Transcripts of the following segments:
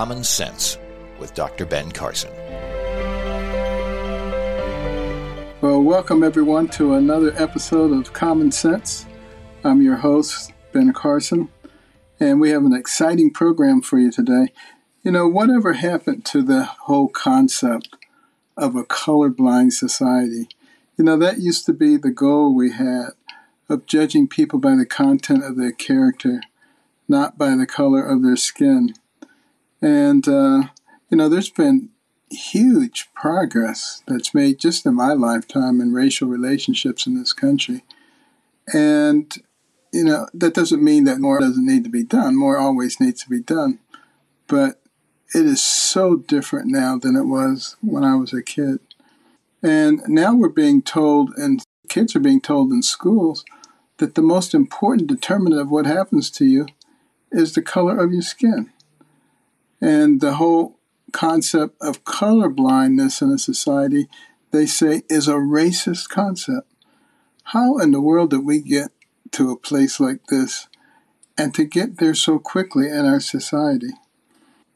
Common Sense with Dr. Ben Carson. Well, welcome everyone to another episode of Common Sense. I'm your host, Ben Carson, and we have an exciting program for you today. You know, whatever happened to the whole concept of a colorblind society? You know, that used to be the goal we had of judging people by the content of their character, not by the color of their skin. And, uh, you know, there's been huge progress that's made just in my lifetime in racial relationships in this country. And, you know, that doesn't mean that more doesn't need to be done. More always needs to be done. But it is so different now than it was when I was a kid. And now we're being told, and kids are being told in schools, that the most important determinant of what happens to you is the color of your skin. And the whole concept of color blindness in a society, they say, is a racist concept. How in the world did we get to a place like this and to get there so quickly in our society?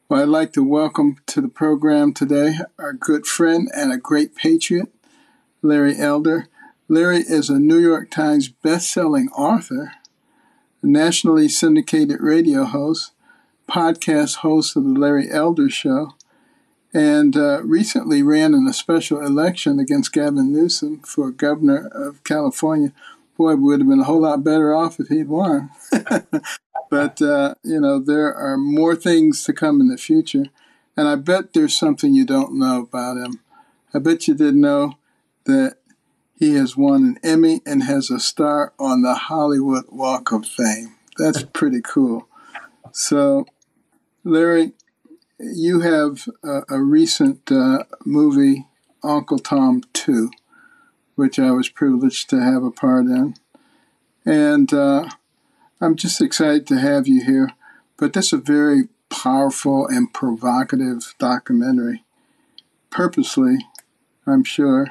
Well, I'd like to welcome to the program today our good friend and a great patriot, Larry Elder. Larry is a New York Times best-selling author, a nationally syndicated radio host, podcast host of the Larry Elder Show, and uh, recently ran in a special election against Gavin Newsom for governor of California. Boy, we would have been a whole lot better off if he'd won. but, uh, you know, there are more things to come in the future. And I bet there's something you don't know about him. I bet you didn't know that he has won an Emmy and has a star on the Hollywood Walk of Fame. That's pretty cool. So, Larry, you have a, a recent uh, movie, Uncle Tom 2, which I was privileged to have a part in. And uh, I'm just excited to have you here. But this is a very powerful and provocative documentary. Purposely, I'm sure,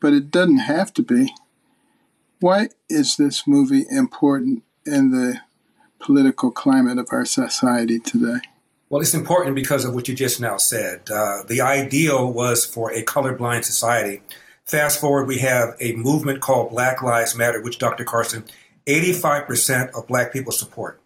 but it doesn't have to be. Why is this movie important in the political climate of our society today? Well, it's important because of what you just now said. Uh, the ideal was for a colorblind society. Fast forward, we have a movement called Black Lives Matter, which Dr. Carson, 85% of black people support.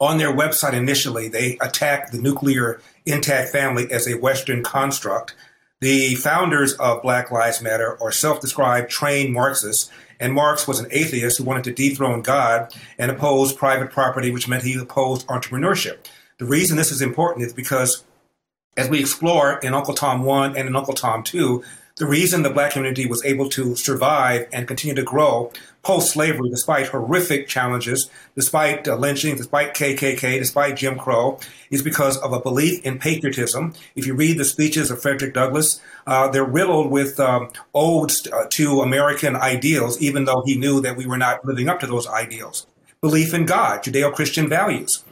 On their website initially, they attacked the nuclear intact family as a Western construct. The founders of Black Lives Matter are self described trained Marxists, and Marx was an atheist who wanted to dethrone God and oppose private property, which meant he opposed entrepreneurship. The reason this is important is because as we explore in Uncle Tom 1 and in Uncle Tom 2, the reason the black community was able to survive and continue to grow post slavery, despite horrific challenges, despite uh, lynching, despite KKK, despite Jim Crow, is because of a belief in patriotism. If you read the speeches of Frederick Douglass, uh, they're riddled with um, odes uh, to American ideals, even though he knew that we were not living up to those ideals. Belief in God, Judeo Christian values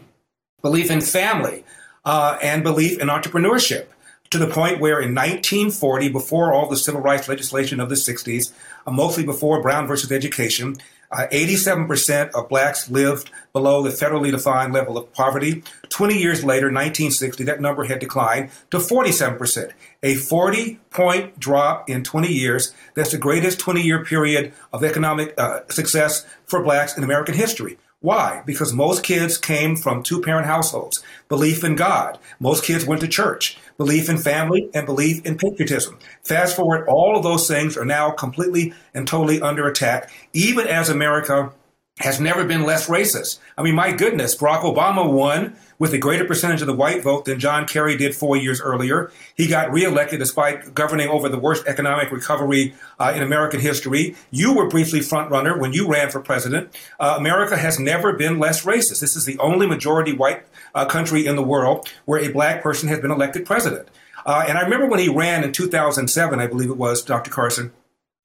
belief in family, uh, and belief in entrepreneurship to the point where in 1940, before all the civil rights legislation of the 60s, uh, mostly before Brown versus Education, Uh, 87% of blacks lived below the federally defined level of poverty. 20 years later, 1960, that number had declined to 47%. A 40 point drop in 20 years. That's the greatest 20 year period of economic uh, success for blacks in American history. Why? Because most kids came from two parent households, belief in God. Most kids went to church, belief in family, and belief in patriotism. Fast forward, all of those things are now completely and totally under attack, even as America has never been less racist. I mean, my goodness, Barack Obama won with a greater percentage of the white vote than John Kerry did four years earlier. He got reelected despite governing over the worst economic recovery uh, in American history. You were briefly front runner when you ran for president. Uh, America has never been less racist. This is the only majority white uh, country in the world where a black person has been elected president. Uh, and I remember when he ran in 2007, I believe it was, Dr. Carson,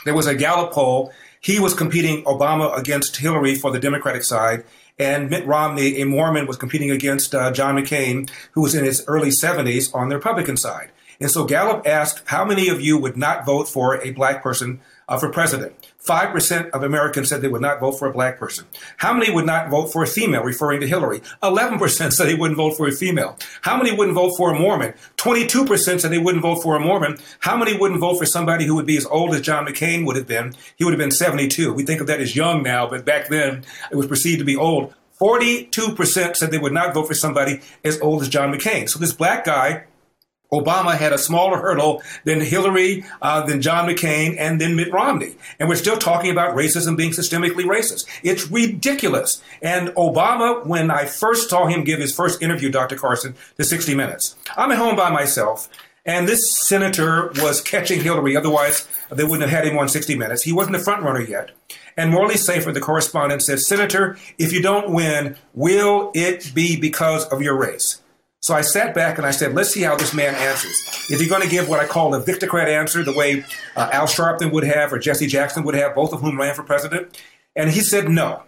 there was a Gallup poll he was competing Obama against Hillary for the Democratic side, and Mitt Romney, a Mormon, was competing against uh, John McCain, who was in his early 70s on the Republican side. And so Gallup asked, how many of you would not vote for a black person uh, for president? 5% of Americans said they would not vote for a black person. How many would not vote for a female, referring to Hillary? 11% said they wouldn't vote for a female. How many wouldn't vote for a Mormon? 22% said they wouldn't vote for a Mormon. How many wouldn't vote for somebody who would be as old as John McCain would have been? He would have been 72. We think of that as young now, but back then it was perceived to be old. 42% said they would not vote for somebody as old as John McCain. So this black guy Obama had a smaller hurdle than Hillary, uh, than John McCain, and then Mitt Romney. And we're still talking about racism being systemically racist. It's ridiculous. And Obama, when I first saw him give his first interview, Dr. Carson, to 60 Minutes, I'm at home by myself, and this senator was catching Hillary. Otherwise, they wouldn't have had him on 60 Minutes. He wasn't the front runner yet. And Morley Safer, the correspondent, said, Senator, if you don't win, will it be because of your race? So I sat back and I said, let's see how this man answers. Is he going to give what I call a victocrat answer, the way uh, Al Sharpton would have or Jesse Jackson would have, both of whom ran for president? And he said, no.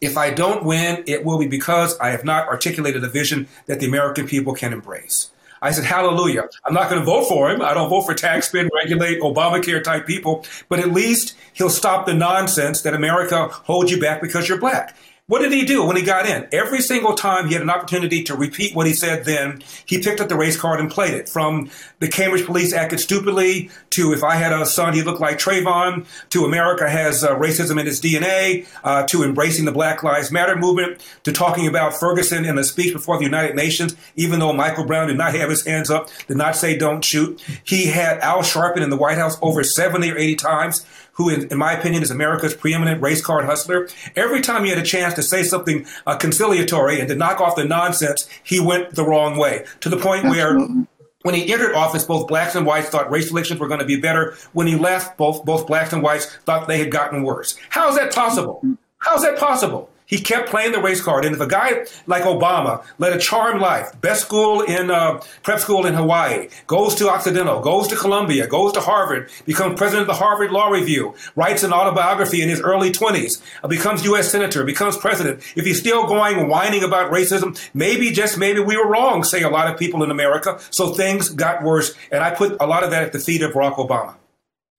If I don't win, it will be because I have not articulated a vision that the American people can embrace. I said, hallelujah. I'm not going to vote for him. I don't vote for tax spin, regulate, Obamacare type people, but at least he'll stop the nonsense that America holds you back because you're black. What did he do when he got in? Every single time he had an opportunity to repeat what he said then, he picked up the race card and played it. From the Cambridge police acted stupidly to if I had a son, he looked like Trayvon, to America has uh, racism in its DNA, uh, to embracing the Black Lives Matter movement, to talking about Ferguson in a speech before the United Nations, even though Michael Brown did not have his hands up, did not say don't shoot. He had Al Sharpton in the White House over 70 or 80 times who, in, in, my opinion, is America's preeminent race card hustler. Every time he had a chance to say something uh, conciliatory and to knock off the nonsense, he went the wrong way to the point Absolutely. where when he entered office, both blacks and whites thought race relations were going to be better. When he left, both both blacks and whites thought they had gotten worse. How is that possible? How is that possible? He kept playing the race card. And if a guy like Obama led a charmed life, best school in uh, prep school in Hawaii, goes to Occidental, goes to Columbia, goes to Harvard, becomes president of the Harvard Law Review, writes an autobiography in his early 20s, uh, becomes U.S. senator, becomes president. If he's still going whining about racism, maybe just maybe we were wrong, say a lot of people in America. So things got worse. And I put a lot of that at the feet of Barack Obama.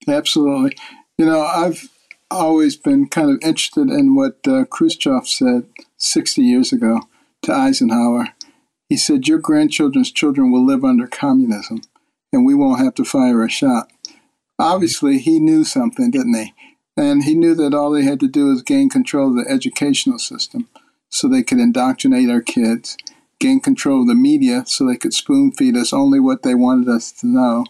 Absolutely. You know, I've always been kind of interested in what uh, Khrushchev said 60 years ago to Eisenhower. He said, Your grandchildren's children will live under communism, and we won't have to fire a shot. Obviously, he knew something, didn't he? And he knew that all they had to do was gain control of the educational system so they could indoctrinate our kids, gain control of the media so they could spoon feed us only what they wanted us to know,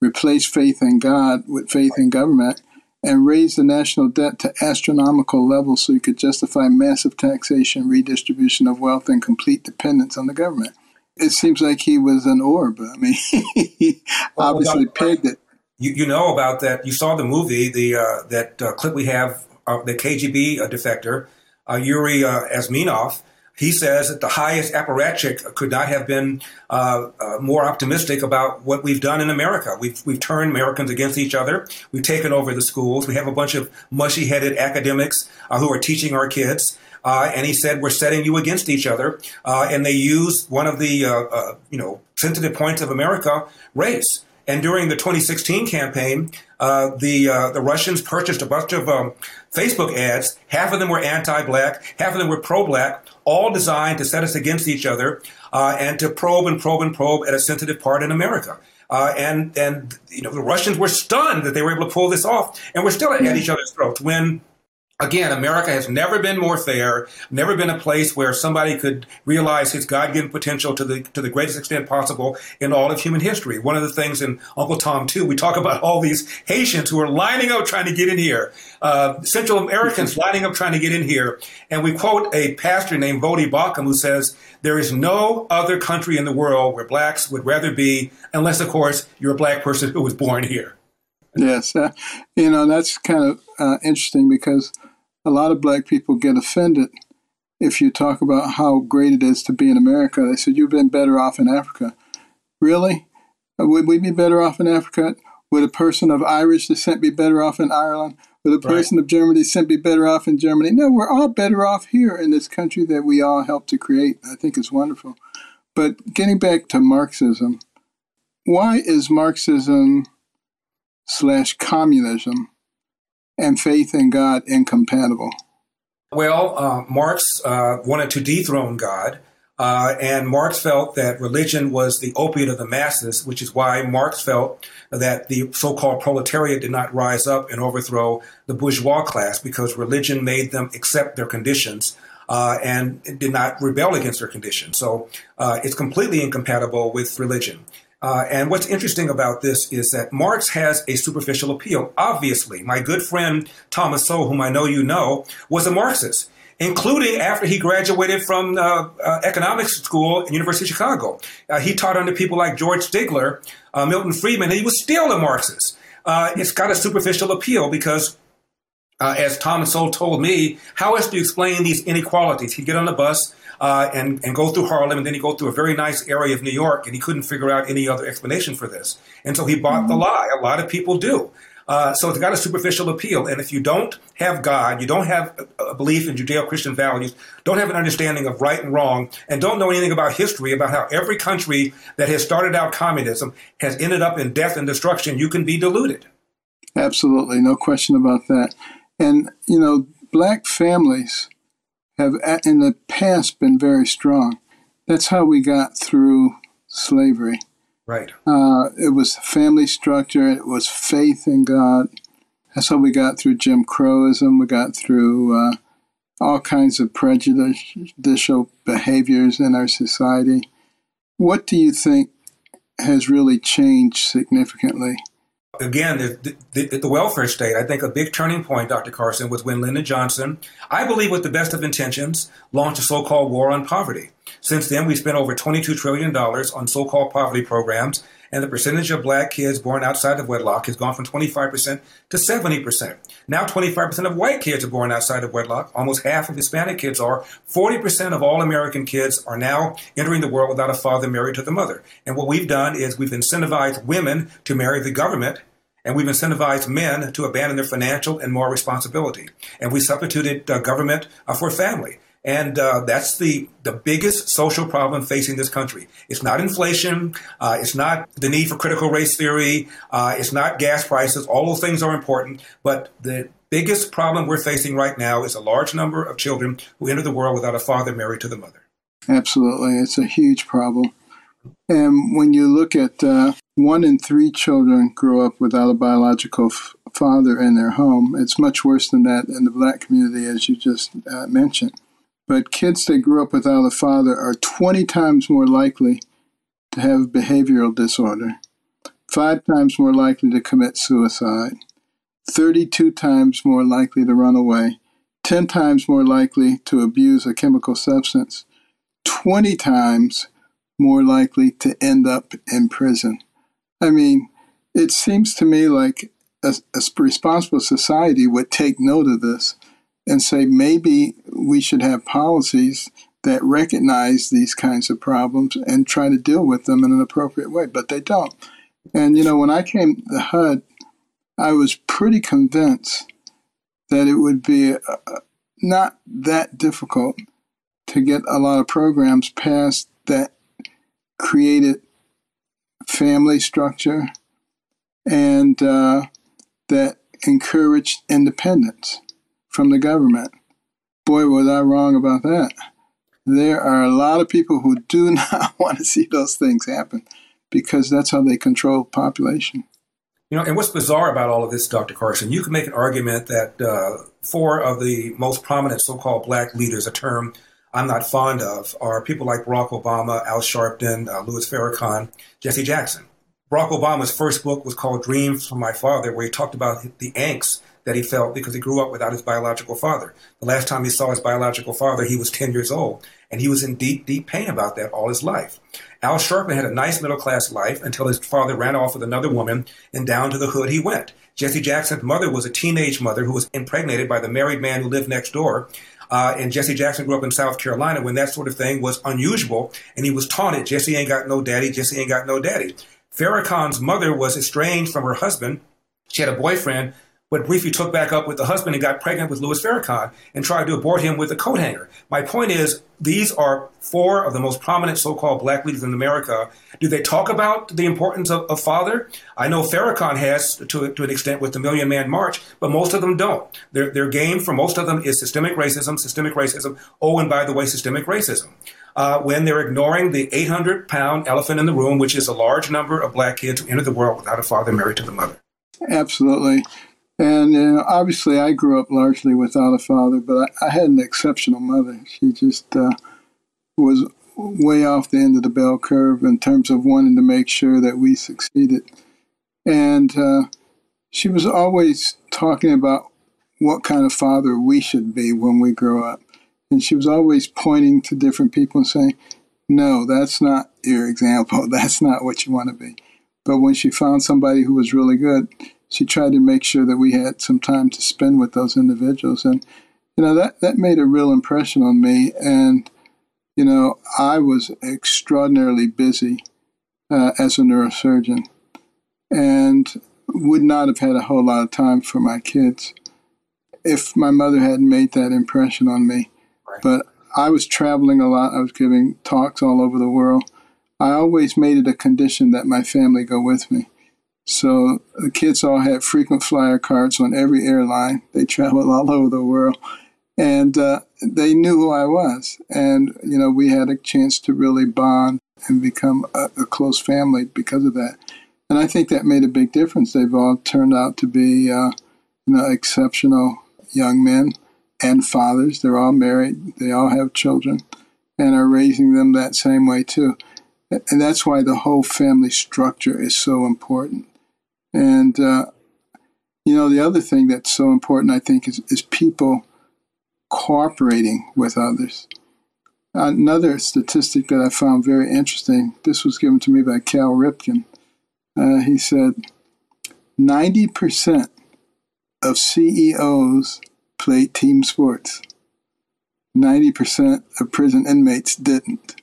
replace faith in God with faith in government, and raise the national debt to astronomical levels so you could justify massive taxation, redistribution of wealth, and complete dependence on the government. It seems like he was an orb. I mean, he well, obviously pegged it. You, you know about that. You saw the movie, the uh, that uh, clip we have, of the KGB uh, defector, uh, Yuri uh, Bezmenov he says that the highest apparatchik could not have been uh, uh, more optimistic about what we've done in America. We've, we've turned Americans against each other. We've taken over the schools. We have a bunch of mushy headed academics uh, who are teaching our kids. Uh, and he said, we're setting you against each other. Uh, and they use one of the, uh, you know, sensitive points of America, race. And during the 2016 campaign, uh, the uh, the Russians purchased a bunch of um, Facebook ads. Half of them were anti-black, half of them were pro-black, all designed to set us against each other uh, and to probe and probe and probe at a sensitive part in America. Uh, and and you know the Russians were stunned that they were able to pull this off, and we're still at each other's throats when Again, America has never been more fair, never been a place where somebody could realize his God-given potential to the to the greatest extent possible in all of human history. One of the things in Uncle Tom 2, we talk about all these Haitians who are lining up trying to get in here, uh, Central Americans lining up trying to get in here, and we quote a pastor named Voddie Baucham who says, "There is no other country in the world where blacks would rather be, unless of course you're a black person who was born here." Yes, uh, you know that's kind of uh, interesting because a lot of black people get offended if you talk about how great it is to be in America. They said, You've been better off in Africa. Really? Uh, would we be better off in Africa? Would a person of Irish descent be better off in Ireland? Would a person right. of German descent be better off in Germany? No, we're all better off here in this country that we all helped to create. I think it's wonderful. But getting back to Marxism, why is Marxism slash communism and faith in God incompatible? Well, uh, Marx uh, wanted to dethrone God, uh, and Marx felt that religion was the opiate of the masses, which is why Marx felt that the so called proletariat did not rise up and overthrow the bourgeois class because religion made them accept their conditions. Uh, and did not rebel against their conditions. So uh, it's completely incompatible with religion. Uh, and what's interesting about this is that Marx has a superficial appeal. Obviously, my good friend Thomas Sowell, whom I know you know, was a Marxist, including after he graduated from uh, uh, economics school at University of Chicago. Uh, he taught under people like George Stigler, uh, Milton Friedman, and he was still a Marxist. Uh, it's got a superficial appeal because uh, as Thomas Sowell told me, how else do you explain these inequalities? He'd get on the bus, uh, and, and go through Harlem, and then he go through a very nice area of New York, and he couldn't figure out any other explanation for this. And so he bought mm-hmm. the lie. A lot of people do. Uh, so it's got a superficial appeal. And if you don't have God, you don't have a belief in Judeo Christian values, don't have an understanding of right and wrong, and don't know anything about history, about how every country that has started out communism has ended up in death and destruction, you can be deluded. Absolutely. No question about that. And, you know, black families have in the past been very strong. That's how we got through slavery. Right. Uh, it was family structure. It was faith in God. That's how we got through Jim Crowism. We got through uh, all kinds of prejudicial behaviors in our society. What do you think has really changed significantly again, the, the, the, welfare state, I think a big turning point, Dr. Carson, was when Lyndon Johnson, I believe with the best of intentions, launched a so called war on poverty. Since then, we spent over $22 trillion on so called poverty programs, and the percentage of black kids born outside of wedlock has gone from 25% to 70%. Now, 25% of white kids are born outside of wedlock. Almost half of Hispanic kids are. 40% of all American kids are now entering the world without a father married to the mother. And what we've done is we've incentivized women to marry the government and we've incentivized men to abandon their financial and moral responsibility. And we substituted uh, government uh, for family. And uh, that's the, the biggest social problem facing this country. It's not inflation. Uh, it's not the need for critical race theory. Uh, it's not gas prices. All those things are important. But the biggest problem we're facing right now is a large number of children who enter the world without a father married to the mother. Absolutely. It's a huge problem. And when you look at uh, one in three children grow up without a biological f- father in their home, it's much worse than that in the black community, as you just uh, mentioned. But kids that grew up without a father are 20 times more likely to have behavioral disorder, five times more likely to commit suicide, 32 times more likely to run away, 10 times more likely to abuse a chemical substance, 20 times more likely to end up in prison. I mean, it seems to me like a, a, responsible society would take note of this and say maybe we should have policies that recognize these kinds of problems and try to deal with them in an appropriate way, but they don't. And, you know, when I came to HUD, I was pretty convinced that it would be uh, not that difficult to get a lot of programs passed that created family structure and uh, that encouraged independence from the government. Boy, was I wrong about that. There are a lot of people who do not want to see those things happen because that's how they control population. You know, and what's bizarre about all of this, Dr. Carson, you can make an argument that uh, four of the most prominent so called black leaders, a term I'm not fond of, are people like Barack Obama, Al Sharpton, uh, Louis Farrakhan, Jesse Jackson. Barack Obama's first book was called Dreams from My Father, where he talked about the angst that he felt because he grew up without his biological father. The last time he saw his biological father, he was 10 years old, and he was in deep, deep pain about that all his life. Al Sharpton had a nice middle class life until his father ran off with another woman, and down to the hood he went. Jesse Jackson's mother was a teenage mother who was impregnated by the married man who lived next door. Uh, and Jesse Jackson grew up in South Carolina when that sort of thing was unusual, and he was taunted, Jesse ain't got no daddy, Jesse ain't got no daddy. Farrakhan's mother was estranged from her husband. She had a boyfriend, but briefly took back up with the husband and got pregnant with Louis Farrakhan and tried to abort him with a coat hanger. My point is, these are four of the most prominent so-called black leaders in America. Do they talk about the importance of, of father? I know Farrakhan has to, to an extent with the Million Man March, but most of them don't. Their, their game for most of them is systemic racism, systemic racism. Oh, and by the way, systemic racism uh, when they're ignoring the 800 pound elephant in the room, which is a large number of black kids who enter the world without a father married to the mother. Absolutely. And you know, obviously, I grew up largely without a father, but I, I had an exceptional mother. She just uh, was way off the end of the bell curve in terms of wanting to make sure that we succeeded. And uh, she was always talking about what kind of father we should be when we grow up. And she was always pointing to different people and saying, No, that's not your example. That's not what you want to be. But when she found somebody who was really good, she tried to make sure that we had some time to spend with those individuals. And, you know, that, that made a real impression on me. And, you know, I was extraordinarily busy uh, as a neurosurgeon and would not have had a whole lot of time for my kids if my mother hadn't made that impression on me. But I was traveling a lot. I was giving talks all over the world. I always made it a condition that my family go with me. So the kids all had frequent flyer cards on every airline. They traveled all over the world. And uh, they knew who I was. And, you know, we had a chance to really bond and become a, a close family because of that. And I think that made a big difference. They've all turned out to be, uh, you know, exceptional young men and fathers. They're all married, they all have children, and are raising them that same way too. And that's why the whole family structure is so important. And, uh, you know, the other thing that's so important, I think, is, is people cooperating with others. Another statistic that I found very interesting this was given to me by Cal Ripken. Uh, he said 90% of CEOs played team sports. 90% of prison inmates didn't.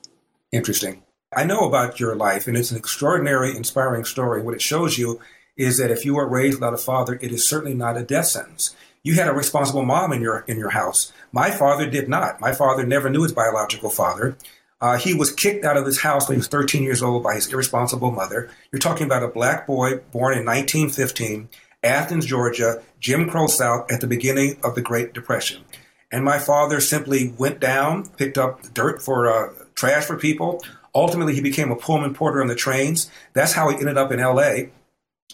Interesting. I know about your life, and it's an extraordinary, inspiring story. What it shows you is that if you were raised without a father, it is certainly not a death sentence. You had a responsible mom in your in your house. My father did not. My father never knew his biological father. Uh, he was kicked out of his house when he was 13 years old by his irresponsible mother. You're talking about a black boy born in 1915 Athens, Georgia, Jim Crow South at the beginning of the Great Depression. And my father simply went down, picked up dirt for uh, trash for people. Ultimately, he became a Pullman porter on the trains. That's how he ended up in LA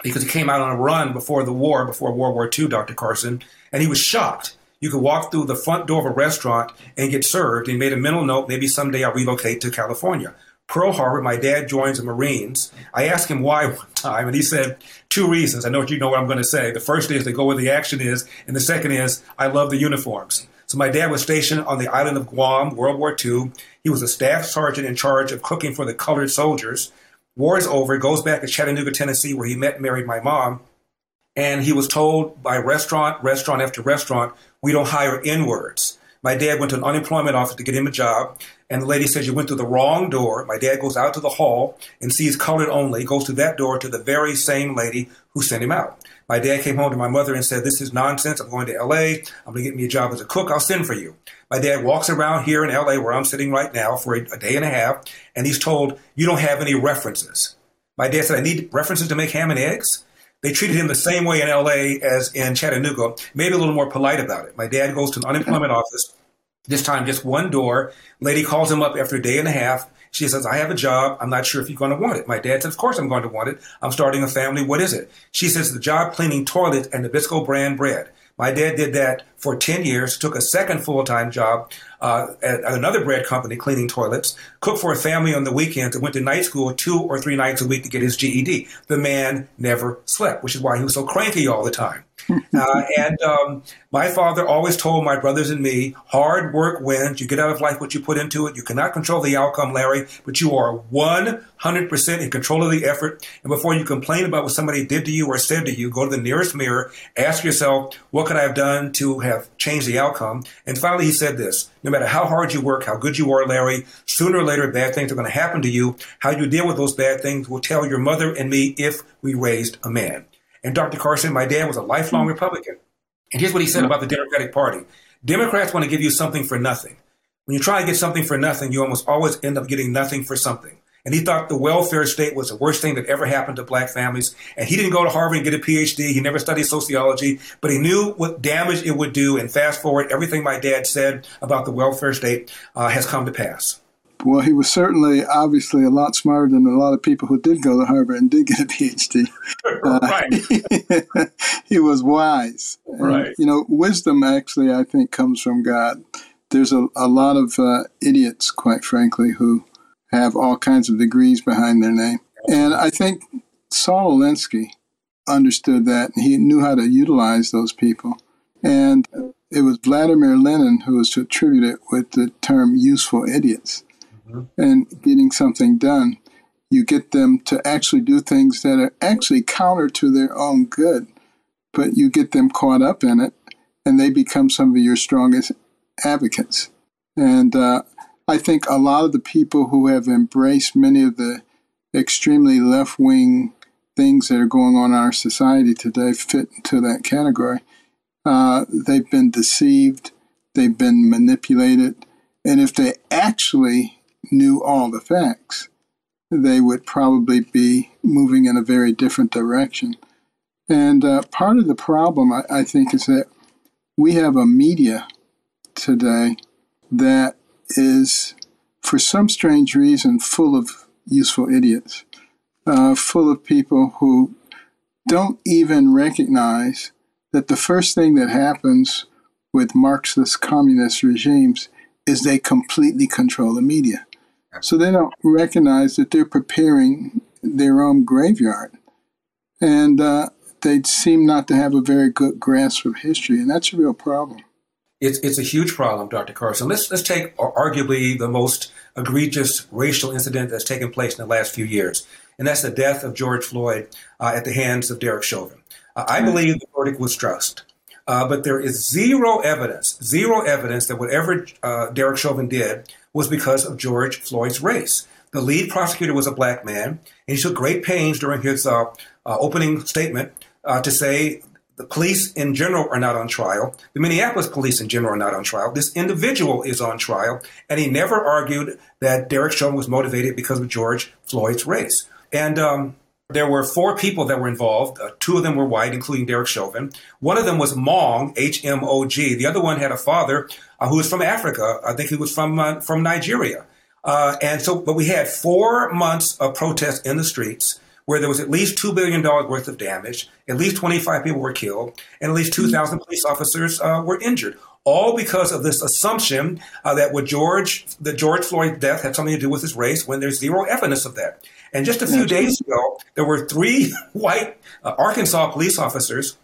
because he came out on a run before the war, before World War II, Dr. Carson, and he was shocked. You could walk through the front door of a restaurant and get served. He made a mental note maybe someday I'll relocate to California. Pearl Harbor, my dad joins the Marines. I asked him why one time, and he said two reasons. I know you know what I'm going to say. The first is to go where the action is, and the second is I love the uniforms. So my dad was stationed on the island of Guam, World War II. He was a staff sergeant in charge of cooking for the colored soldiers. War is over. Goes back to Chattanooga, Tennessee, where he met and married my mom. And he was told by restaurant, restaurant after restaurant, we don't hire N-words. My dad went to an unemployment office to get him a job, and the lady says, You went through the wrong door. My dad goes out to the hall and sees colored only, goes to that door to the very same lady who sent him out. My dad came home to my mother and said, This is nonsense. I'm going to LA. I'm going to get me a job as a cook. I'll send for you. My dad walks around here in LA where I'm sitting right now for a, a day and a half, and he's told, You don't have any references. My dad said, I need references to make ham and eggs. they treated him the same way in LA as in Chattanooga, maybe a little more polite about it. My dad goes to an unemployment office, this time just one door. Lady calls him up after a day and a half. She says, I have a job. I'm not sure if you're going to want it. My dad says, Of course I'm going to want it. I'm starting a family. What is it? She says, The job cleaning toilets and Nabisco brand bread. My dad did that for 10 years, took a second full time job uh, at, another bread company cleaning toilets, cooked for a family on the weekends, and went to night school two or three nights a week to get his GED. The man never slept, which is why he was so cranky all the time. uh, and um, my father always told my brothers and me, hard work wins. You get out of life what you put into it. You cannot control the outcome, Larry, but you are 100% in control of the effort. And before you complain about what somebody did to you or said to you, go to the nearest mirror, ask yourself, what could I have done to have changed the outcome? And finally, he said this, no matter how hard you work, how good you are, Larry, sooner or later, bad things are going to happen to you. How you deal with those bad things will tell your mother and me if we raised a man. And Dr. Carson, my dad was a lifelong Republican. And here's what he said about the Democratic Party Democrats want to give you something for nothing. When you try to get something for nothing, you almost always end up getting nothing for something. And he thought the welfare state was the worst thing that ever happened to black families. And he didn't go to Harvard and get a PhD. He never studied sociology, but he knew what damage it would do. And fast forward, everything my dad said about the welfare state uh, has come to pass. Well, he was certainly, obviously, a lot smarter than a lot of people who did go to Harvard and did get a PhD. right. Uh, he was wise. Right. And, you know, wisdom actually, I think, comes from God. There's a, a lot of uh, idiots, quite frankly, who have all kinds of degrees behind their name. And I think Saul Alinsky understood that. He knew how to utilize those people. And it was Vladimir Lenin who was attributed with the term useful idiots mm-hmm. and getting something done, you get them to actually do things that are actually counter to their own good, but you get them caught up in it and they become some of your strongest advocates. And uh, I think a lot of the people who have embraced many of the extremely left wing things that are going on in our society today fit into that category. Uh, they've been deceived, they've been manipulated, and if they actually knew all the facts, they would probably be moving in a very different direction. And uh, part of the problem, I, I think, is that we have a media today that is, for some strange reason, full of useful idiots, uh, full of people who don't even recognize that the first thing that happens with Marxist communist regimes is they completely control the media. So they don't recognize that they're preparing their own graveyard. And uh, they seem not to have a very good grasp of history, and that's a real problem. It's, it's a huge problem, Dr. Carson. Let's, let's take arguably the most egregious racial incident that's taken place in the last few years, and that's the death of George Floyd uh, at the hands of Derek Chauvin. Uh, I believe the verdict was just. Uh, but there is zero evidence, zero evidence that whatever uh, Derek Chauvin did was because of George Floyd's race. The lead prosecutor was a black man, and he took great pains during his uh, uh, opening statement uh, to say the police in general are not on trial. The Minneapolis police in general are not on trial. This individual is on trial, and he never argued that Derek Chauvin was motivated because of George Floyd's race. And um, there were four people that were involved. Uh, two of them were white, including Derek Chauvin. One of them was Hmong, H M O G. The other one had a father uh, who was from Africa. I think he was from uh, from Nigeria. Uh, and so, but we had four months of protests in the streets where there was at least $2 billion worth of damage, at least 25 people were killed, and at least 2,000 police officers uh, were injured. All because of this assumption uh, that what George, the George Floyd death had something to do with his race when there's zero evidence of that. And just a few days ago, there were three white uh, Arkansas police officers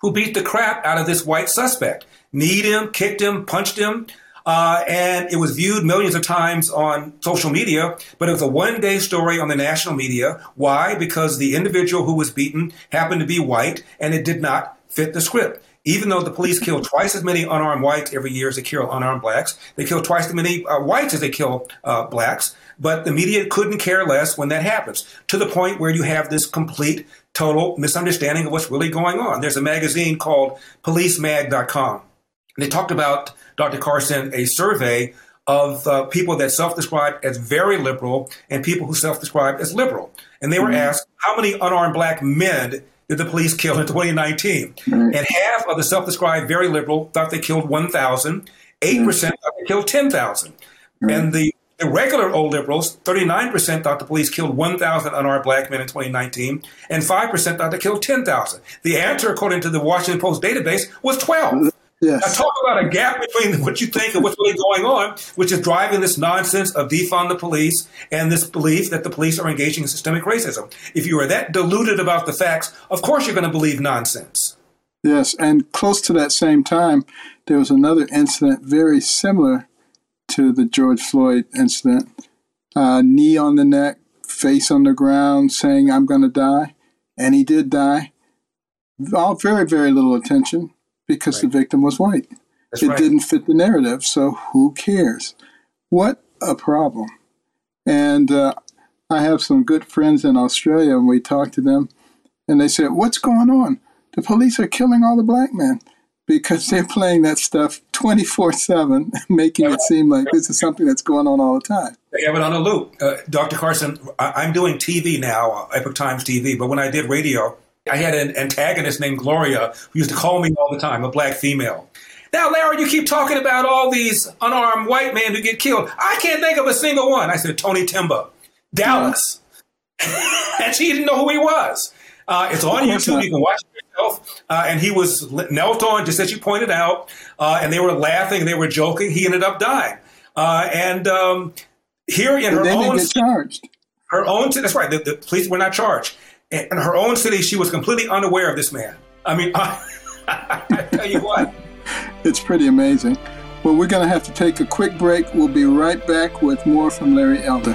who beat the crap out of this white suspect, kneed him, kicked him, punched him. Uh, and it was viewed millions of times on social media, but it was a one day story on the national media. Why? Because the individual who was beaten happened to be white and it did not fit the script. Even though the police kill twice as many unarmed whites every year as they kill unarmed blacks, they kill twice as many uh, whites as they kill uh, blacks. But the media couldn't care less when that happens to the point where you have this complete, total misunderstanding of what's really going on. There's a magazine called policemag.com. And they talked about, Dr. Carson, a survey of uh, people that self describe as very liberal and people who self describe as liberal. And they were mm-hmm. asked, how many unarmed black men did the police kill in 2019? And half of the self described very liberal thought they killed 1,000. 8% mm. thought they killed 10,000. And the, the regular old liberals, 39% thought the police killed 1,000 unarmed black men in 2019, and 5% thought they killed 10,000. The answer, according to the Washington Post database, was 12. Yes. Now, talk about a gap between what you think and what's really going on, which is driving this nonsense of defund the police and this belief that the police are engaging in systemic racism. If you are that deluded about the facts, of course you're going to believe nonsense. Yes, and close to that same time, there was another incident very similar to the George Floyd incident. Uh, knee on the neck, face on the ground, saying, I'm going to die. And he did die. All very, very little attention because Right. the victim was white. That's it right. didn't fit the narrative, so who cares? What a problem. And uh, I have some good friends in Australia, and we talked to them, and they said, What's going on? The police are killing all the black men because they're playing that stuff 24 7, making it seem like this is something that's going on all the time. They have it on a loop. Uh, Dr. Carson, I- I'm doing TV now, Epoch Times TV, but when I did radio, I had an antagonist named Gloria who used to call me all the time, a black female. Now, Larry, you keep talking about all these unarmed white men who get killed. I can't think of a single one. I said, Tony Timpa, Dallas. and she didn't know who he was. Uh, it's on YouTube. You can watch it yourself. Uh, and he was knelt on, just as you pointed out, uh, and they were laughing, they were joking. He ended up dying. Uh, and um, here in And her own charged. her own. That's right. The, the police were not charged. In her own city, she was completely unaware of this man. I mean, I, I tell you what. It's pretty amazing. Well, we're going to have to take a quick break. We'll be right back with more from Larry Elder.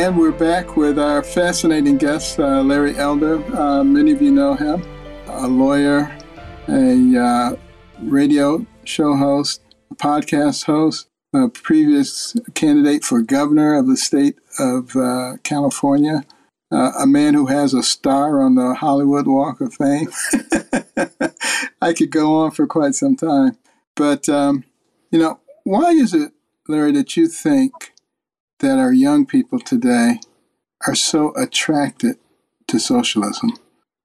And we're back with our fascinating guest, uh, Larry Elder. Uh, many of you know him, a lawyer, a uh, radio show host, a podcast host, a previous candidate for governor of the state of uh, California, uh, a man who has a star on the Hollywood Walk of Fame. I could go on for quite some time. But, um, you know, why is it, Larry, that you think that our young people today are so attracted to socialism.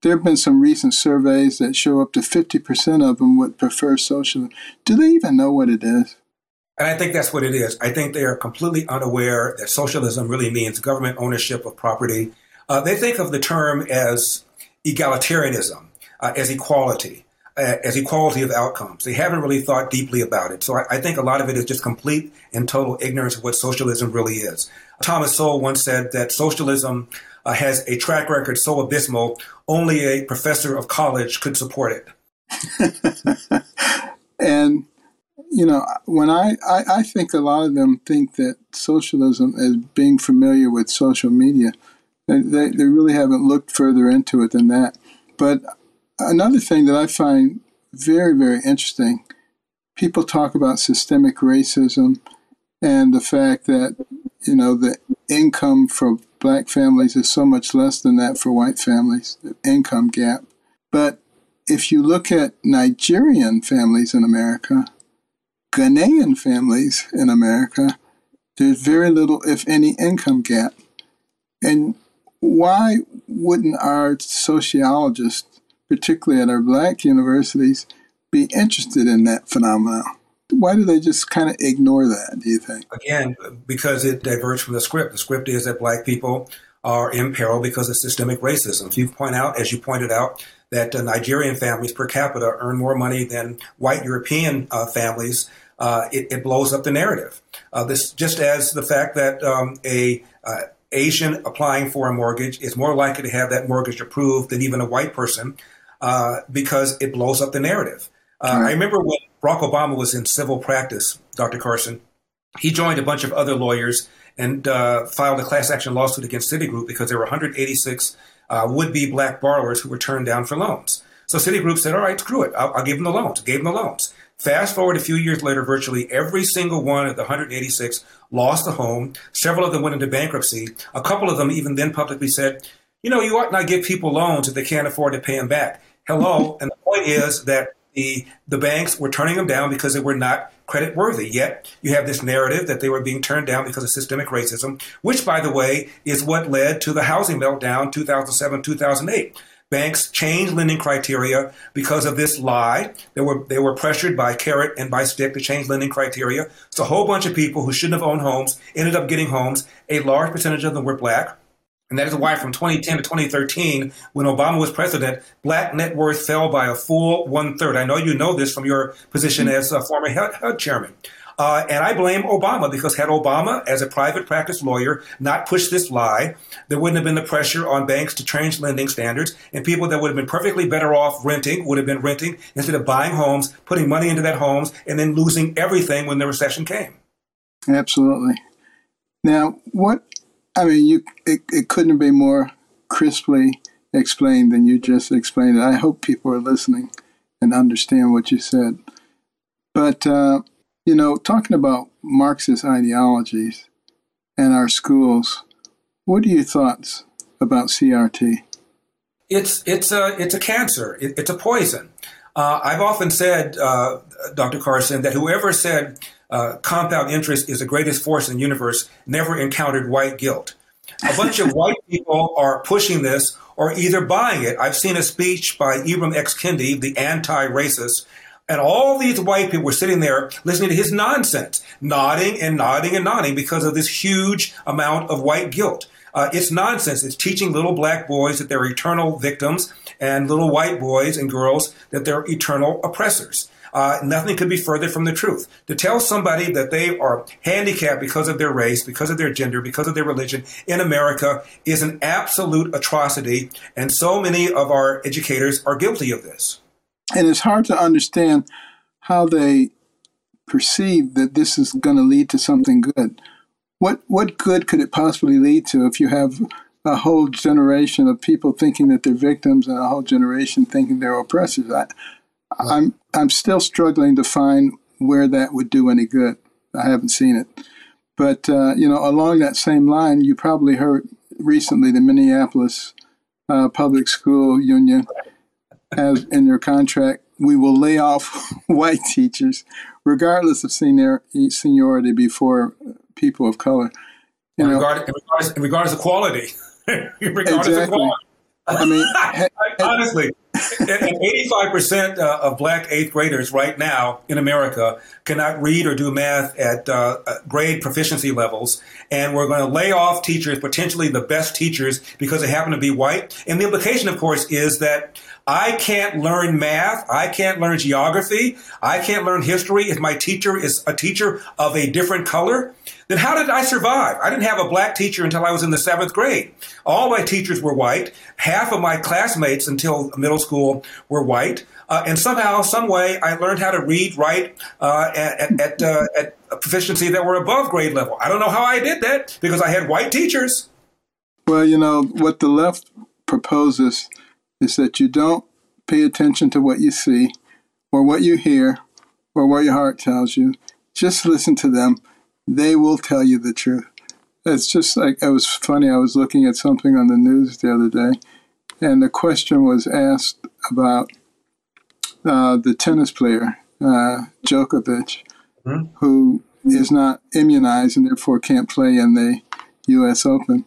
There have been some recent surveys that show up to 50% of them would prefer socialism. Do they even know what it is? And I think that's what it is. I think they are completely unaware that socialism really means government ownership of property. Uh, they think of the term as egalitarianism, uh, as equality, as equality of outcomes. They haven't really thought deeply about it. So I, I think a lot of it is just complete and total ignorance of what socialism really is. Thomas Sowell once said that socialism uh, has a track record so abysmal, only a professor of college could support it. And, you know, when I, I, I think a lot of them think that socialism is being familiar with social media. They, they really haven't looked further into it than that. But another thing that I find very, very interesting people talk about systemic racism and the fact that, you know, the income for black families is so much less than that for white families, the income gap. But if you look at Nigerian families in America, Ghanaian families in America, there's very little, if any, income gap. And why wouldn't our sociologists, particularly at our black universities, be interested in that phenomenon? Why do they just kind of ignore that, do you think? Again, because it diverges from the script. The script is that black people are in peril because of systemic racism. You point out, as you pointed out, that uh, Nigerian families per capita earn more money than white European uh, families. uh, it, it, blows up the narrative. Uh, this just as the fact that um, a uh, Asian applying for a mortgage is more likely to have that mortgage approved than even a white person uh, because it blows up the narrative. Uh, right. I remember when Barack Obama was in civil practice, Dr. Carson, he joined a bunch of other lawyers and uh, filed a class action lawsuit against Citigroup because there were 186 uh, would be black borrowers who were turned down for loans. So Citigroup said, all right, screw it. I'll, I'll give them the loans. Gave them the loans. Fast forward a few years later, virtually every single one of the 186 lost a home. Several of them went into bankruptcy. A couple of them even then publicly said, you know, you ought not give people loans if they can't afford to pay them back. Hello. and the point is that the, the banks were turning them down because they were not credit worthy. Yet you have this narrative that they were being turned down because of systemic racism, which, by the way, is what led to the housing meltdown 2007 2008. Banks changed lending criteria because of this lie. They were they were pressured by carrot and by stick to change lending criteria. So a whole bunch of people who shouldn't have owned homes ended up getting homes. A large percentage of them were black. And that is why from 2010 to 2013, when Obama was president, black net worth fell by a full one third. I know you know this from your position as a former HUD chairman. Uh, and I blame Obama because had Obama, as a private practice lawyer, not pushed this lie, there wouldn't have been the pressure on banks to change lending standards, and people that would have been perfectly better off renting would have been renting instead of buying homes, putting money into that homes, and then losing everything when the recession came. Absolutely. Now, what I mean, you it, it couldn't have been more crisply explained than you just explained it. I hope people are listening and understand what you said. But, uh, you know, talking about Marxist ideologies and our schools, what are your thoughts about CRT? It's, it's, a, it's a cancer, it, it's a poison. Uh, I've often said, uh, Dr. Carson, that whoever said uh, compound interest is the greatest force in the universe never encountered white guilt. A bunch of white people are pushing this or either buying it. I've seen a speech by Ibram X. Kendi, the anti racist, and all these white people were sitting there listening to his nonsense, nodding and nodding and nodding because of this huge amount of white guilt. Uh, it's nonsense. It's teaching little black boys that they're eternal victims and little white boys and girls that they're eternal oppressors. Uh, nothing could be further from the truth. To tell somebody that they are handicapped because of their race, because of their gender, because of their religion in America is an absolute atrocity. And so many of our educators are guilty of this. And it's hard to understand how they perceive that this is going to lead to something good. What what good could it possibly lead to if you have a whole generation of people thinking that they're victims and a whole generation thinking they're oppressors? I, I'm I'm still struggling to find where that would do any good. I haven't seen it, but uh, you know, along that same line, you probably heard recently the Minneapolis uh, Public School Union has in their contract we will lay off white teachers, regardless of senior, seniority, before people of color. You know, regardless, regardless of quality. regardless exactly. of quality. I mean, honestly, 85% uh, of black eighth graders right now in America cannot read or do math at uh, grade proficiency levels. And we're going to lay off teachers, potentially the best teachers, because they happen to be white. And the implication, of course, is that I can't learn math. I can't learn geography. I can't learn history if my teacher is a teacher of a different color. Then how did I survive? I didn't have a black teacher until I was in the seventh grade. All my teachers were white. Half of my classmates until middle school were white. Uh, and somehow, some way, I learned how to read, write uh, at at, uh, at proficiency that were above grade level. I don't know how I did that because I had white teachers. Well, you know what the left proposes is that you don't pay attention to what you see or what you hear or what your heart tells you. Just listen to them. They will tell you the truth. It's just like it was funny. I was looking at something on the news the other day, and the question was asked about uh, the tennis player uh, Djokovic, mm-hmm. who is not immunized and therefore can't play in the U.S. Open.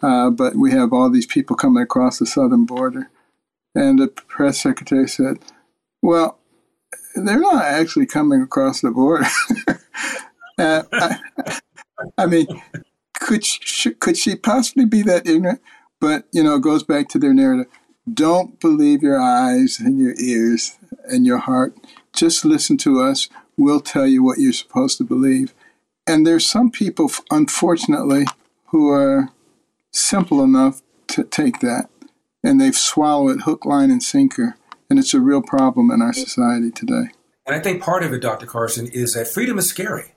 Uh, but we have all these people coming across the southern border. And the press secretary said, Well, they're not actually coming across the border. uh, I, I, mean, could she, could she possibly be that ignorant? But, you know, it goes back to their narrative. Don't believe your eyes and your ears and your heart. Just listen to us. we'll tell you what you're supposed to believe. And there's some people, unfortunately, who are simple enough to take that and they've swallowed it hook, line, and sinker. And it's a real problem in our society today. And I think part of it, Dr. Carson, is that freedom is scary.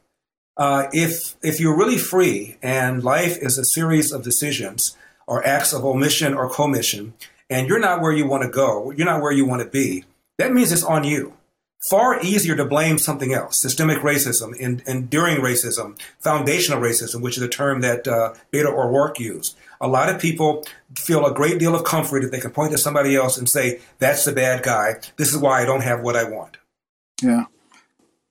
Uh, if if you're really free and life is a series of decisions or acts of omission or commission, and you're not where you want to go, you're not where you want to be, that means it's on you. Far easier to blame something else, systemic racism, enduring racism, foundational racism, which is a term that uh, Beto O'Rourke used. A lot of people feel a great deal of comfort if they can point to somebody else and say, that's the bad guy. This is why I don't have what I want. Yeah.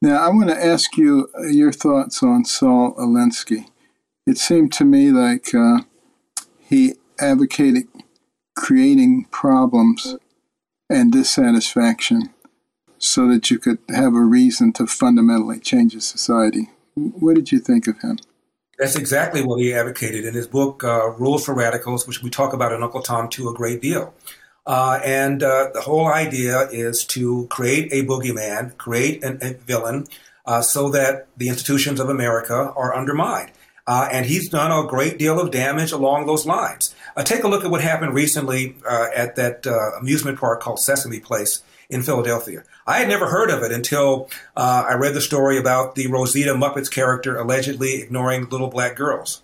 Now, I want to ask you uh, your thoughts on Saul Alinsky. It seemed to me like uh, he advocated creating problems and dissatisfaction so that you could have a reason to fundamentally change a society. What did you think of him? That's exactly what he advocated in his book, uh, Rules for Radicals, which we talk about in Uncle Tom 2 a great deal. Uh, and uh, the whole idea is to create a boogeyman, create an, a villain, uh, so that the institutions of America are undermined. Uh, and he's done a great deal of damage along those lines. Uh, take a look at what happened recently uh, at that amusement park called Sesame Place in Philadelphia. I had never heard of it until I read the story about the Rosita Muppets character allegedly ignoring little black girls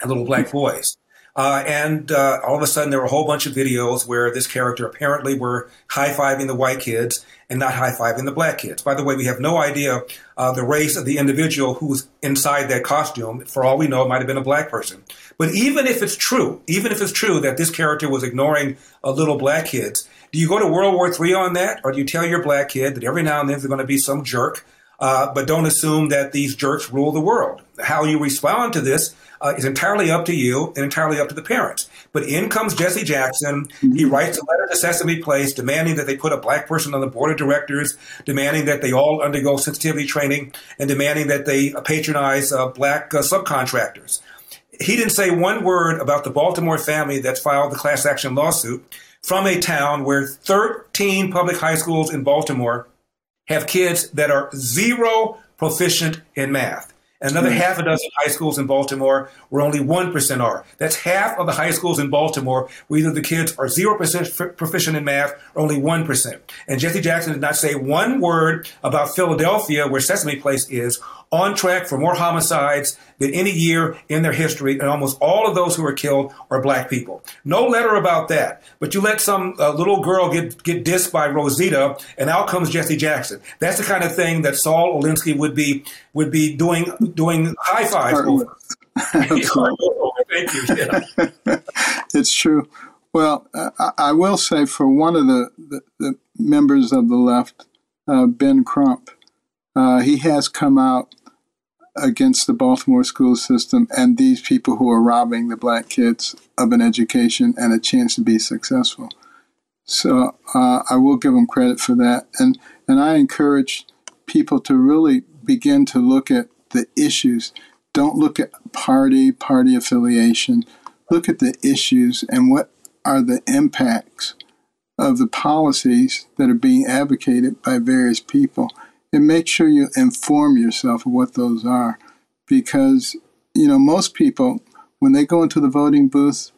and little black boys. Uh, and uh, all of a sudden, there were a whole bunch of videos where this character apparently were high fiving the white kids and not high fiving the black kids. By the way, we have no idea uh, the race of the individual who's inside that costume. For all we know, it might have been a black person. But even if it's true, even if it's true that this character was ignoring uh, little black kids, do you go to World War III on that, or do you tell your black kid that every now and then there's going to be some jerk, uh, but don't assume that these jerks rule the world? How you respond to this uh, is entirely up to you and entirely up to the parents. But in comes Jesse Jackson. He mm-hmm. writes a letter to Sesame Place demanding that they put a black person on the board of directors, demanding that they all undergo sensitivity training, and demanding that they patronize uh, black uh, subcontractors. He didn't say one word about the Baltimore family that filed the class action lawsuit from a town where 13 public high schools in Baltimore have kids that are zero proficient in math. Another mm. half a dozen high schools in Baltimore where only 1% are. That's half of the high schools in Baltimore where either the kids are 0% proficient in math or only 1%. And Jesse Jackson did not say one word about Philadelphia, where Sesame Place is, on track for more homicides than any year in their history, and almost all of those who are killed are black people. No letter about that, but you let some uh, little girl get get dissed by Rosita, and out comes Jesse Jackson. That's the kind of thing that Saul Alinsky would be would be doing doing high fives over. Thank you. Yeah. it's true. Well, I, I, will say for one of the, the, the members of the left, uh, Ben Crump, uh, he has come out against the Baltimore school system and these people who are robbing the black kids of an education and a chance to be successful. So uh, I will give him credit for that, and and I encourage people to really begin to look at the issues. Don't look at party party affiliation. Look at the issues and what are the impacts of the policies that are being advocated by various people and make sure you inform yourself of what those are because you know most people when they go into the voting booth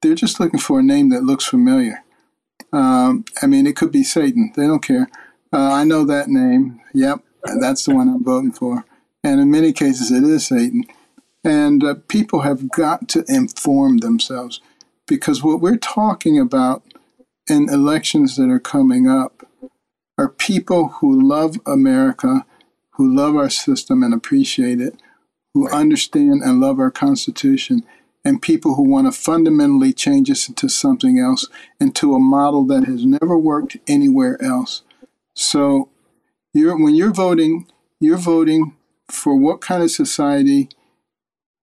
they're just looking for a name that looks familiar. Um, i mean it could be satan. They don't care. Uh, i know that name. Yep that's the one i'm voting for. And in many cases it is satan. And uh, people have got to inform themselves because what we're talking about in elections that are coming up are people who love America, who love our system and appreciate it, who understand and love our Constitution, and people who want to fundamentally change us into something else, into a model that has never worked anywhere else. So, you're, when you're voting, you're voting for what kind of society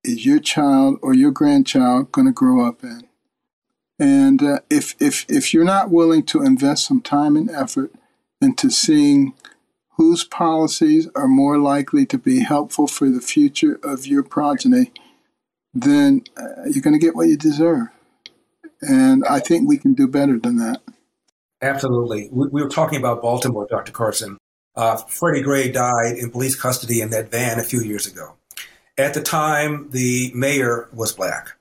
is your child or your grandchild going to grow up in. And uh, if, if, if you're not willing to invest some time and effort into seeing whose policies are more likely to be helpful for the future of your progeny, then uh, you're going to get what you deserve. And I think we can do better than that. Absolutely. We, we were talking about Baltimore, Dr. Carson. Uh, Freddie Gray died in police custody in that van a few years ago. At the time, the mayor was black.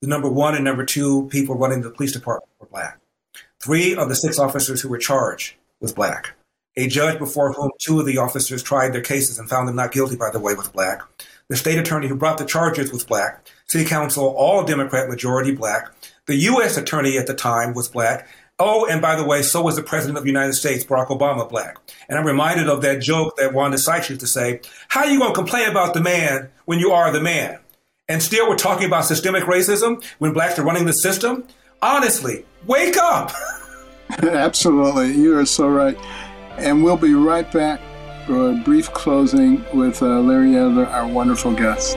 The number one and number two people running the police department were black. Three of the six officers who were charged was black. A judge before whom two of the officers tried their cases and found them not guilty, by the way, was black. The state attorney who brought the charges was black. City council, all Democrat, majority black. The U.S. attorney at the time was black. Oh, and by the way, so was the president of the United States, Barack Obama, black. And I'm reminded of that joke that Wanda Sykes used to say, how are you going to complain about the man when you are the man? And still we're talking about systemic racism when blacks are running the system? Honestly, wake up! Absolutely. You are so right. And we'll be right back for a brief closing with uh, Larry Elder, our wonderful guest.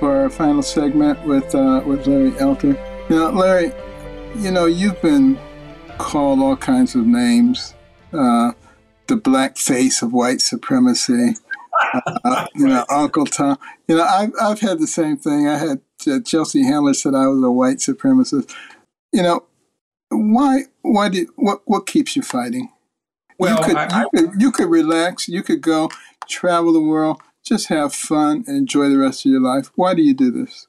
for our final segment with uh, with Larry Elder. Now, Larry, you know you've been called all kinds of names, uh, the black face of white supremacy. Uh, you know, Uncle Tom. You know, I've I've had the same thing. I had uh, Chelsea Handler said I was a white supremacist. You know, why why did what what keeps you fighting? Well, you could, I, you, could, you could relax. You could go travel the world just have fun and enjoy the rest of your life. Why do you do this?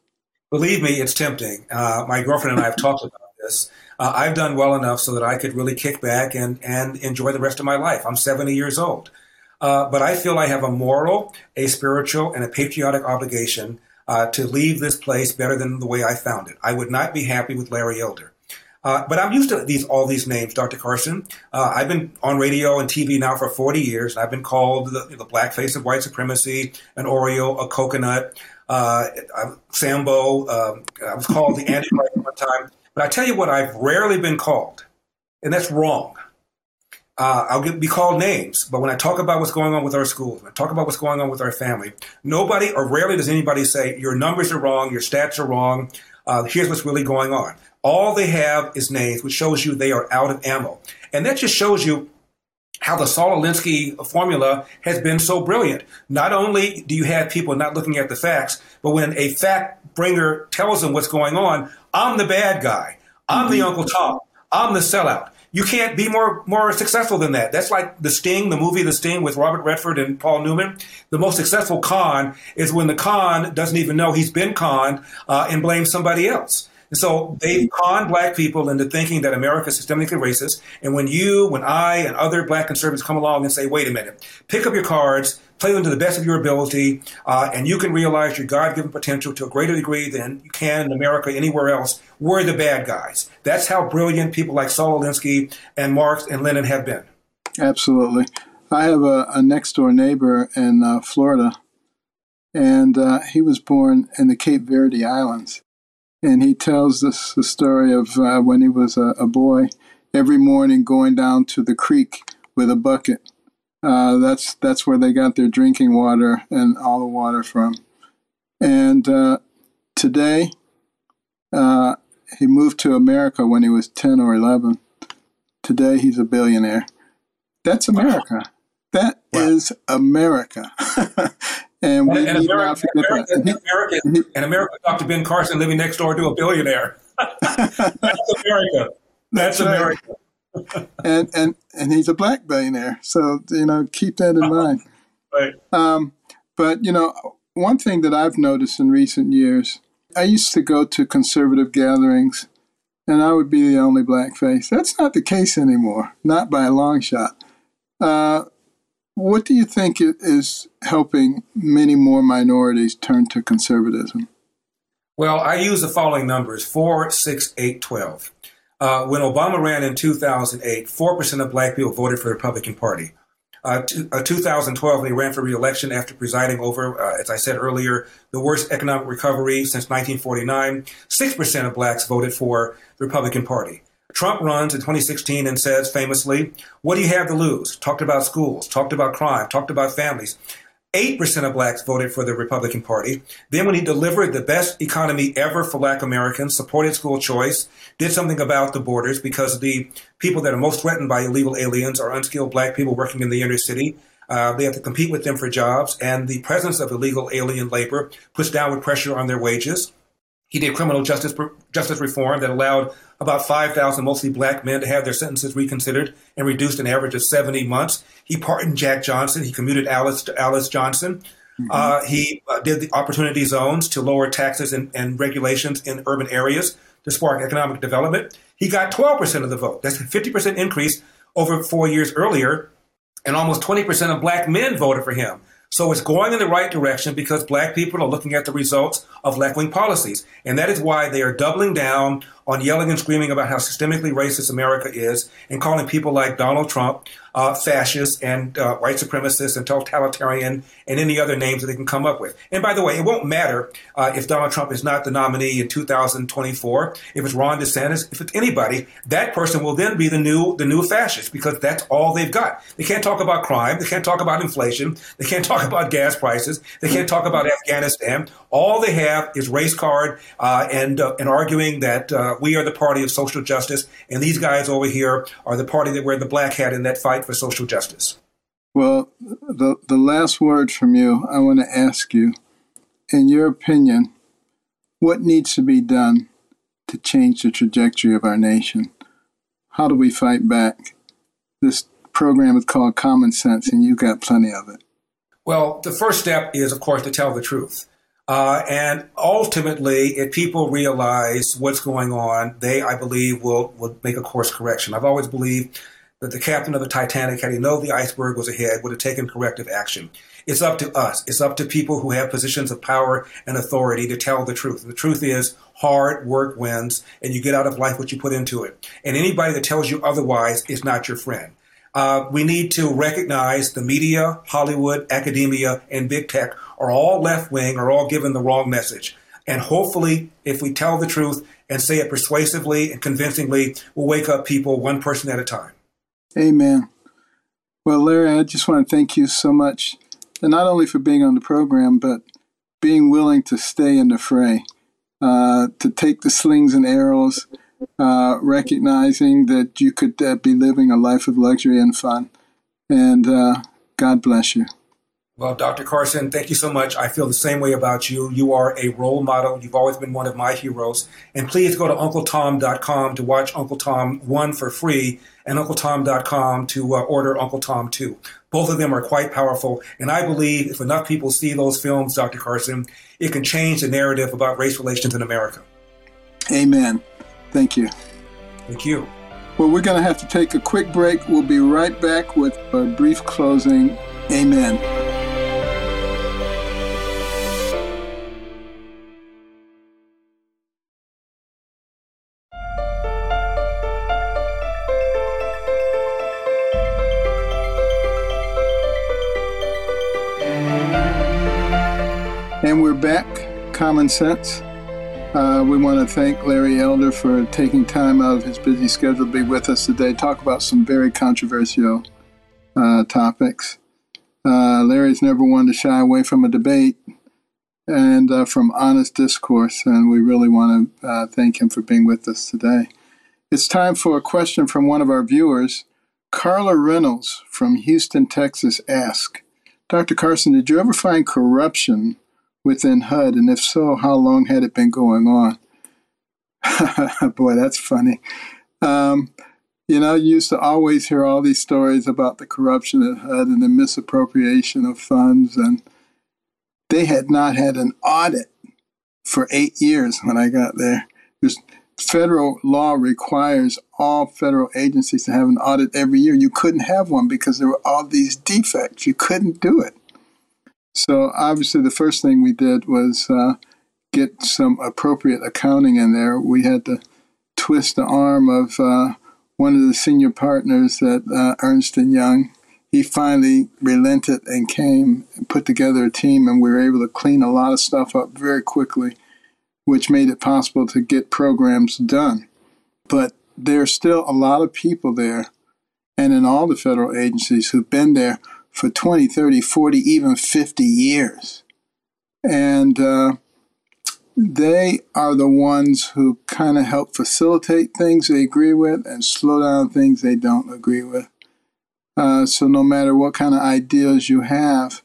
Believe me, it's tempting. Uh, my girlfriend and I have talked about this. Uh, I've done well enough so that I could really kick back and, and enjoy the rest of my life. I'm 70 years old. Uh, but I feel I have a moral, a spiritual, and a patriotic obligation uh, to leave this place better than the way I found it. I would not be happy with Larry Elder. Uh, but I'm used to these all these names, Dr. Carson. Uh, I've been on radio and TV now for 40 years. I've been called the, the black face of white supremacy, an Oreo, a coconut, uh, Sambo. Um, I was called the Antichrist one time. But I tell you what, I've rarely been called, and that's wrong. Uh, I'll get, be called names, but when I talk about what's going on with our schools, when I talk about what's going on with our family, nobody or rarely does anybody say your numbers are wrong, your stats are wrong. Uh, here's what's really going on. All they have is names, which shows you they are out of ammo. And that just shows you how the Saul Alinsky formula has been so brilliant. Not only do you have people not looking at the facts, but when a fact bringer tells them what's going on, I'm the bad guy. I'm mm-hmm. the Uncle Tom. I'm the sellout. You can't be more more successful than that. That's like The Sting, the movie The Sting with Robert Redford and Paul Newman. The most successful con is when the con doesn't even know he's been conned uh, and blames somebody else. And so they've conned black people into thinking that America is systemically racist. And when you, when I, and other black conservatives come along and say, wait a minute, pick up your cards, play them to the best of your ability, uh, and you can realize your God given potential to a greater degree than you can in America anywhere else, we're the bad guys. That's how brilliant people like Saul Alinsky and Marx and Lenin have been. Absolutely. I have a, a next door neighbor in uh, Florida, and uh, he was born in the Cape Verde Islands and he tells us the story of uh, when he was a, a, boy, every morning going down to the creek with a bucket. Uh, that's that's where they got their drinking water and all the water from. And uh, today, uh, he moved to America when he was ten or eleven. Today, he's a billionaire. That's America. That wow. is America. And we and, need America, not America, America, and America, Dr. Ben Carson living next door to a billionaire. That's America. That's, That's America. Right. and and and he's a black billionaire, so you know keep that in mind. right. Um, but you know, one thing that I've noticed in recent years, I used to go to conservative gatherings, and I would be the only black face. That's not the case anymore, not by a long shot. Uh, what do you think is helping many more minorities turn to conservatism? Well, I use the following numbers 4, 6, 8, 12. Uh, when Obama ran in 2008, 4% of black people voted for the Republican Party. Uh, t- uh, 2012, he ran for re-election after presiding over, uh, as I said earlier, the worst economic recovery since 1949. Six percent of blacks voted for the Republican Party. Trump runs in 2016 and says famously, "What do you have to lose?" Talked about schools, talked about crime, talked about families. 8% of blacks voted for the Republican Party. Then, when he delivered the best economy ever for black Americans, supported school choice, did something about the borders because the people that are most threatened by illegal aliens are unskilled black people working in the inner city. Uh, they have to compete with them for jobs, and the presence of illegal alien labor puts downward pressure on their wages. He did criminal justice justice reform that allowed about 5,000 mostly black men to have their sentences reconsidered and reduced an average of 70 months. He pardoned Jack Johnson. He commuted Alice to Alice Johnson. Mm-hmm. Uh, he uh, did the opportunity zones to lower taxes and, and, regulations in urban areas to spark economic development. He got 12% of the vote. That's a 50% increase over four years earlier. And almost 20% of black men voted for him. So it's going in the right direction because black people are looking at the results of left wing policies. And that is why they are doubling down on yelling and screaming about how systemically racist America is and calling people like Donald Trump uh, and uh, white supremacists and totalitarian and any other names that they can come up with. And by the way, it won't matter uh, if Donald Trump is not the nominee in 2024. If it's Ron DeSantis, if it's anybody, that person will then be the new the new fascist because that's all they've got. They can't talk about crime. They can't talk about inflation. They can't talk about gas prices. They can't talk about Afghanistan. All they have is race card uh, and uh, and arguing that uh, we are the party of social justice, and these guys over here are the party that wear the black hat in that fight for social justice. Well, the, the last word from you, I want to ask you, in your opinion, what needs to be done to change the trajectory of our nation? How do we fight back? This program is called Common Sense, and you've got plenty of it. Well, the first step is, of course, to tell the truth. Uh, and ultimately, if people realize what's going on, they, I believe, will, will make a course correction. I've always believed that the captain of the Titanic, had he known the iceberg was ahead, would have taken corrective action. It's up to us. It's up to people who have positions of power and authority to tell the truth. The truth is hard work wins, and you get out of life what you put into it. And anybody that tells you otherwise is not your friend. Uh, we need to recognize the media, Hollywood, academia, and big tech are all left wing, are all given the wrong message. And hopefully, if we tell the truth and say it persuasively and convincingly, we'll wake up people one person at a time. Amen. Well, Larry, I just want to thank you so much, and not only for being on the program, but being willing to stay in the fray, uh, to take the slings and arrows, uh, recognizing that you could uh, be living a life of luxury and fun. And uh, God bless you. Well, Dr. Carson, thank you so much. I feel the same way about you. You are a role model. You've always been one of my heroes. And please go to UncleTom.com to watch Uncle Tom 1 for free and UncleTom.com to uh, order Uncle Tom 2. Both of them are quite powerful. And I believe if enough people see those films, Dr. Carson, it can change the narrative about race relations in America. Amen. Thank you. Thank you. Well, we're going to have to take a quick break. We'll be right back with a brief closing. Amen. Common Sense. Uh, we want to thank Larry Elder for taking time out of his busy schedule to be with us today, talk about some very controversial uh, topics. Uh, Larry's never one to shy away from a debate and uh, from honest discourse, and we really want to uh, thank him for being with us today. It's time for a question from one of our viewers. Carla Reynolds from Houston, Texas asks Dr. Carson, did you ever find corruption within HUD? And if so, how long had it been going on? Boy, that's funny. Um, you know, you used to always hear all these stories about the corruption at HUD and the misappropriation of funds, and they had not had an audit for eight years when I got there. There's, federal law requires all federal agencies to have an audit every year. You couldn't have one because there were all these defects. You couldn't do it. So obviously, the first thing we did was uh, get some appropriate accounting in there. We had to twist the arm of uh, one of the senior partners at uh, Ernst and Young. he finally relented and came and put together a team, and we were able to clean a lot of stuff up very quickly, which made it possible to get programs done. But there's still a lot of people there, and in all the federal agencies who've been there for 20, 30, 40, even 50 years. And uh, they are the ones who kind of help facilitate things they agree with and slow down things they don't agree with. Uh, so no matter what kind of ideas you have,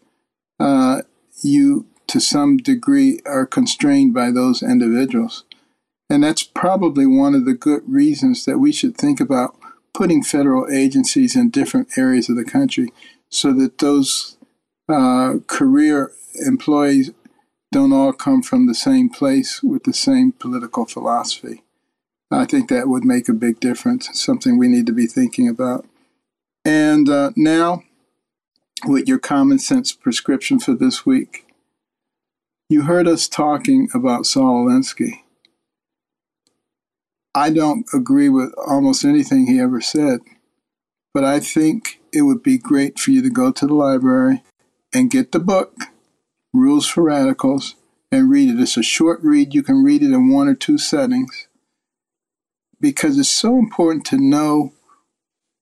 uh, you to some degree are constrained by those individuals. And that's probably one of the good reasons that we should think about putting federal agencies in different areas of the country so that those uh, career employees don't all come from the same place with the same political philosophy. I think that would make a big difference, something we need to be thinking about. And uh, now, with your common sense prescription for this week, you heard us talking about Saul Alinsky. I don't agree with almost anything he ever said, but I think it would be great for you to go to the library and get the book, Rules for Radicals, and read it. It's a short read. You can read it in one or two settings because it's so important to know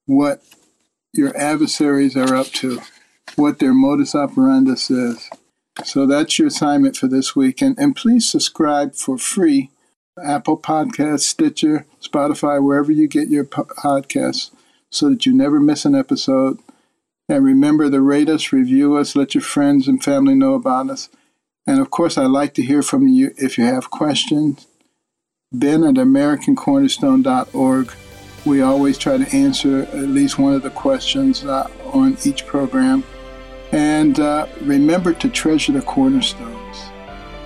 what your adversaries are up to, what their modus operandus is. So that's your assignment for this week. And, and please subscribe for free Apple Podcasts, Stitcher, Spotify, wherever you get your podcasts, so that you never miss an episode. And remember to rate us, review us, let your friends and family know about us. And of course, I'd like to hear from you if you have questions. Ben at AmericanCornerstone.org we always try to answer at least one of the questions uh, on each program. And uh, remember to treasure the cornerstones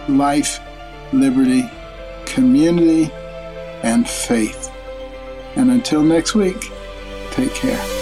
life, liberty, community, and faith. And until next week, take care.